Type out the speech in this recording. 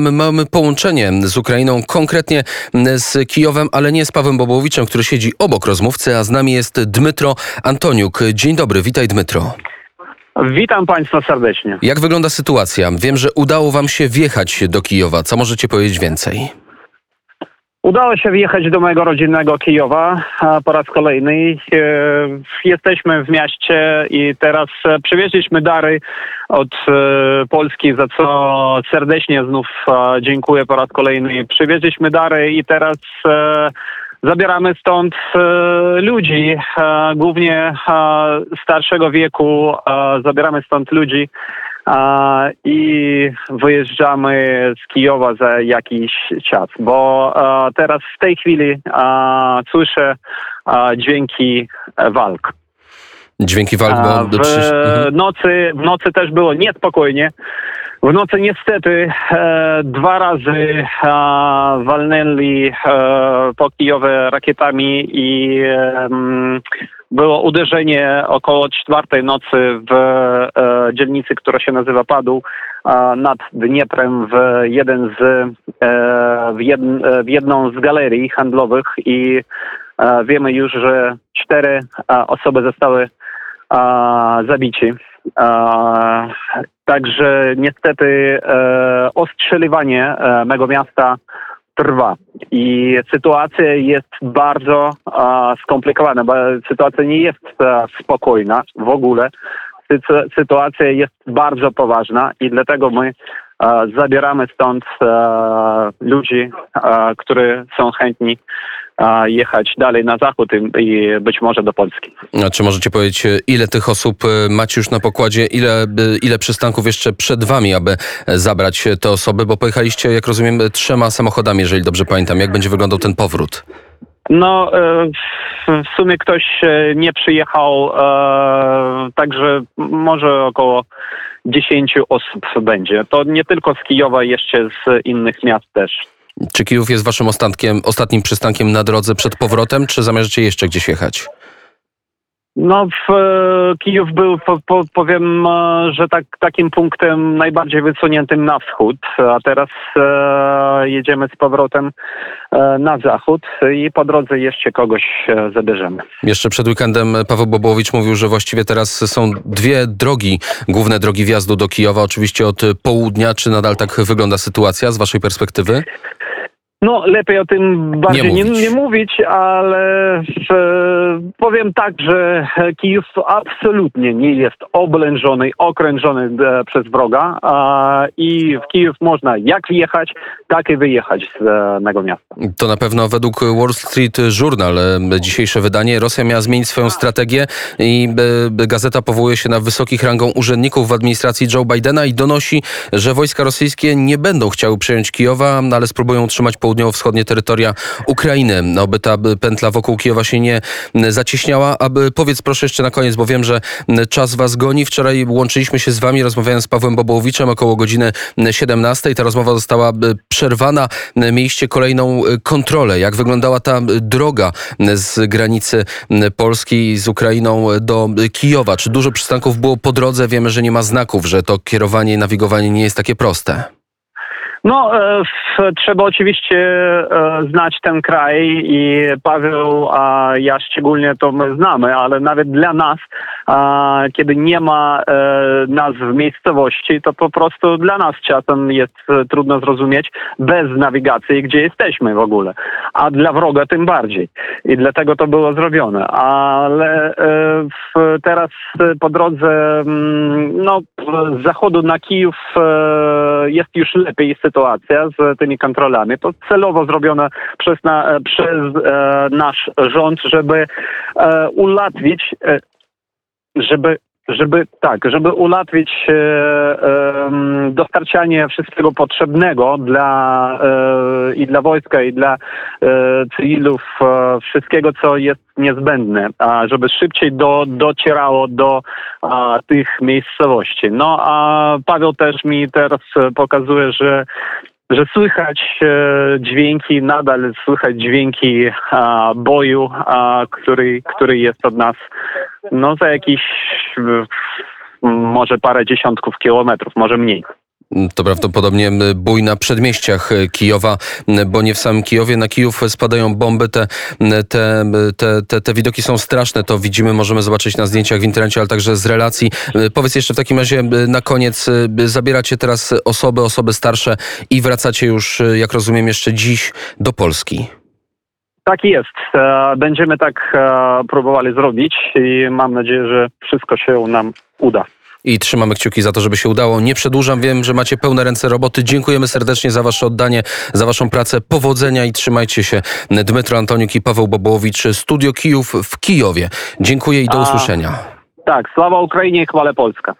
My mamy połączenie z Ukrainą, konkretnie z Kijowem, ale nie z Pawłem Bobowiczem, który siedzi obok rozmówcy, a z nami jest Dmytro Antoniuk. Dzień dobry, witaj Dmytro. Witam Państwa serdecznie. Jak wygląda sytuacja? Wiem, że udało Wam się wjechać do Kijowa. Co możecie powiedzieć więcej? Udało się wjechać do mojego rodzinnego Kijowa po raz kolejny. E, jesteśmy w mieście i teraz e, przywieźliśmy dary od e, Polski, za co serdecznie znów dziękuję po raz kolejny. Przywieźliśmy dary i teraz zabieramy stąd ludzi, głównie starszego wieku. Zabieramy stąd ludzi i wyjeżdżamy z Kijowa za jakiś czas, bo teraz w tej chwili słyszę dźwięki walk. Dźwięki walk, bo... W mhm. nocy, w nocy też było niespokojnie. W nocy niestety e, dwa razy e, walnęli e, po Kijowie rakietami i e, było uderzenie około czwartej nocy w e, dzielnicy, która się nazywa Padu, e, nad Dnieprem w jeden z, e, w, jed, w jedną z galerii handlowych i e, wiemy już, że cztery e, osoby zostały e, zabici. Także niestety ostrzeliwanie mego miasta trwa. I sytuacja jest bardzo a, skomplikowana, bo sytuacja nie jest a, spokojna w ogóle. Sytuacja jest bardzo poważna i dlatego my a, zabieramy stąd ludzi, którzy są chętni jechać dalej na zachód i być może do Polski. A czy możecie powiedzieć, ile tych osób e, macie już na pokładzie, ile, e, ile przystanków jeszcze przed wami, aby zabrać te osoby, bo pojechaliście, jak rozumiem, trzema samochodami, jeżeli dobrze pamiętam. Jak będzie wyglądał ten powrót? No, e, w sumie ktoś nie przyjechał, także może około 10 osób będzie. To nie tylko z Kijowa, jeszcze z innych miast też. Czy Kijów jest waszym ostatkiem, ostatnim przystankiem na drodze przed powrotem, czy zamierzacie jeszcze gdzieś jechać? No, w, e, Kijów był, po, po, powiem, e, że tak, takim punktem najbardziej wysuniętym na wschód, a teraz e, jedziemy z powrotem e, na zachód i po drodze jeszcze kogoś e, zabierzemy. Jeszcze przed weekendem Paweł Bobowicz mówił, że właściwie teraz są dwie drogi, główne drogi wjazdu do Kijowa, oczywiście od południa. Czy nadal tak wygląda sytuacja z waszej perspektywy? No, lepiej o tym bardziej nie mówić, nie, nie mówić ale e, powiem tak, że Kijów absolutnie nie jest oblężony, okrężony e, przez wroga e, i w Kijów można jak wjechać, tak i wyjechać z tego miasta. To na pewno według Wall Street Journal, e, dzisiejsze wydanie, Rosja miała zmienić swoją strategię i e, gazeta powołuje się na wysokich rangą urzędników w administracji Joe Bidena i donosi, że wojska rosyjskie nie będą chciały przejąć Kijowa, ale spróbują utrzymać południe południowo-wschodnie terytoria Ukrainy, aby ta pętla wokół Kijowa się nie zacieśniała. Aby powiedz proszę jeszcze na koniec, bo wiem, że czas was goni. Wczoraj łączyliśmy się z wami, rozmawiając z Pawłem Bobołowiczem około godziny 17. Ta rozmowa została przerwana. Mieliście kolejną kontrolę. Jak wyglądała ta droga z granicy Polski z Ukrainą do Kijowa? Czy dużo przystanków było po drodze? Wiemy, że nie ma znaków, że to kierowanie i nawigowanie nie jest takie proste. No, e, trzeba oczywiście e, znać ten kraj i Paweł, a ja szczególnie to my znamy, ale nawet dla nas, kiedy nie ma e, nazw miejscowości, to po prostu dla nas czasem jest trudno zrozumieć bez nawigacji, gdzie jesteśmy w ogóle. A dla wroga tym bardziej. I dlatego to było zrobione. Ale teraz po drodze mm, no, z zachodu na Kijów jest już lepiej sytuacja z tymi kontrolami. To celowo zrobione przez, na, przez e, nasz rząd, żeby e, ułatwić, e, żeby żeby tak, żeby ułatwić e, e, dostarczanie wszystkiego potrzebnego dla e, i dla wojska, i dla e, cywilów, e, wszystkiego, co jest niezbędne, a żeby szybciej do, docierało do a, tych miejscowości. No a Paweł też mi teraz pokazuje, że że słychać e, dźwięki, nadal słychać dźwięki a, boju, a, który, który jest od nas no za jakieś może parę dziesiątków kilometrów, może mniej. To prawdopodobnie m, bój na przedmieściach e, Kijowa, m, bo nie w samym Kijowie. Na Kijów spadają bomby. Te, te, te, te, te widoki są straszne. To widzimy, możemy zobaczyć na zdjęciach w internecie, ale także z relacji. E, Powiedz jeszcze w takim razie m, na koniec, zabieracie teraz osoby, osoby starsze i wracacie już, jak rozumiem, jeszcze dziś do Polski. Tak jest. E, Będziemy tak e, próbowali zrobić i mam nadzieję, że wszystko się nam uda. I trzymamy kciuki za to, żeby się udało. Nie przedłużam, wiem, że macie pełne ręce roboty. Dziękujemy serdecznie za wasze oddanie, za waszą pracę. Powodzenia i trzymajcie się. Dmytro Antoniuk i Paweł Bobołowicz, Studio Kijów w Kijowie. Dziękuję i do A- usłyszenia. Tak, sława Ukrainie i chwale Polska.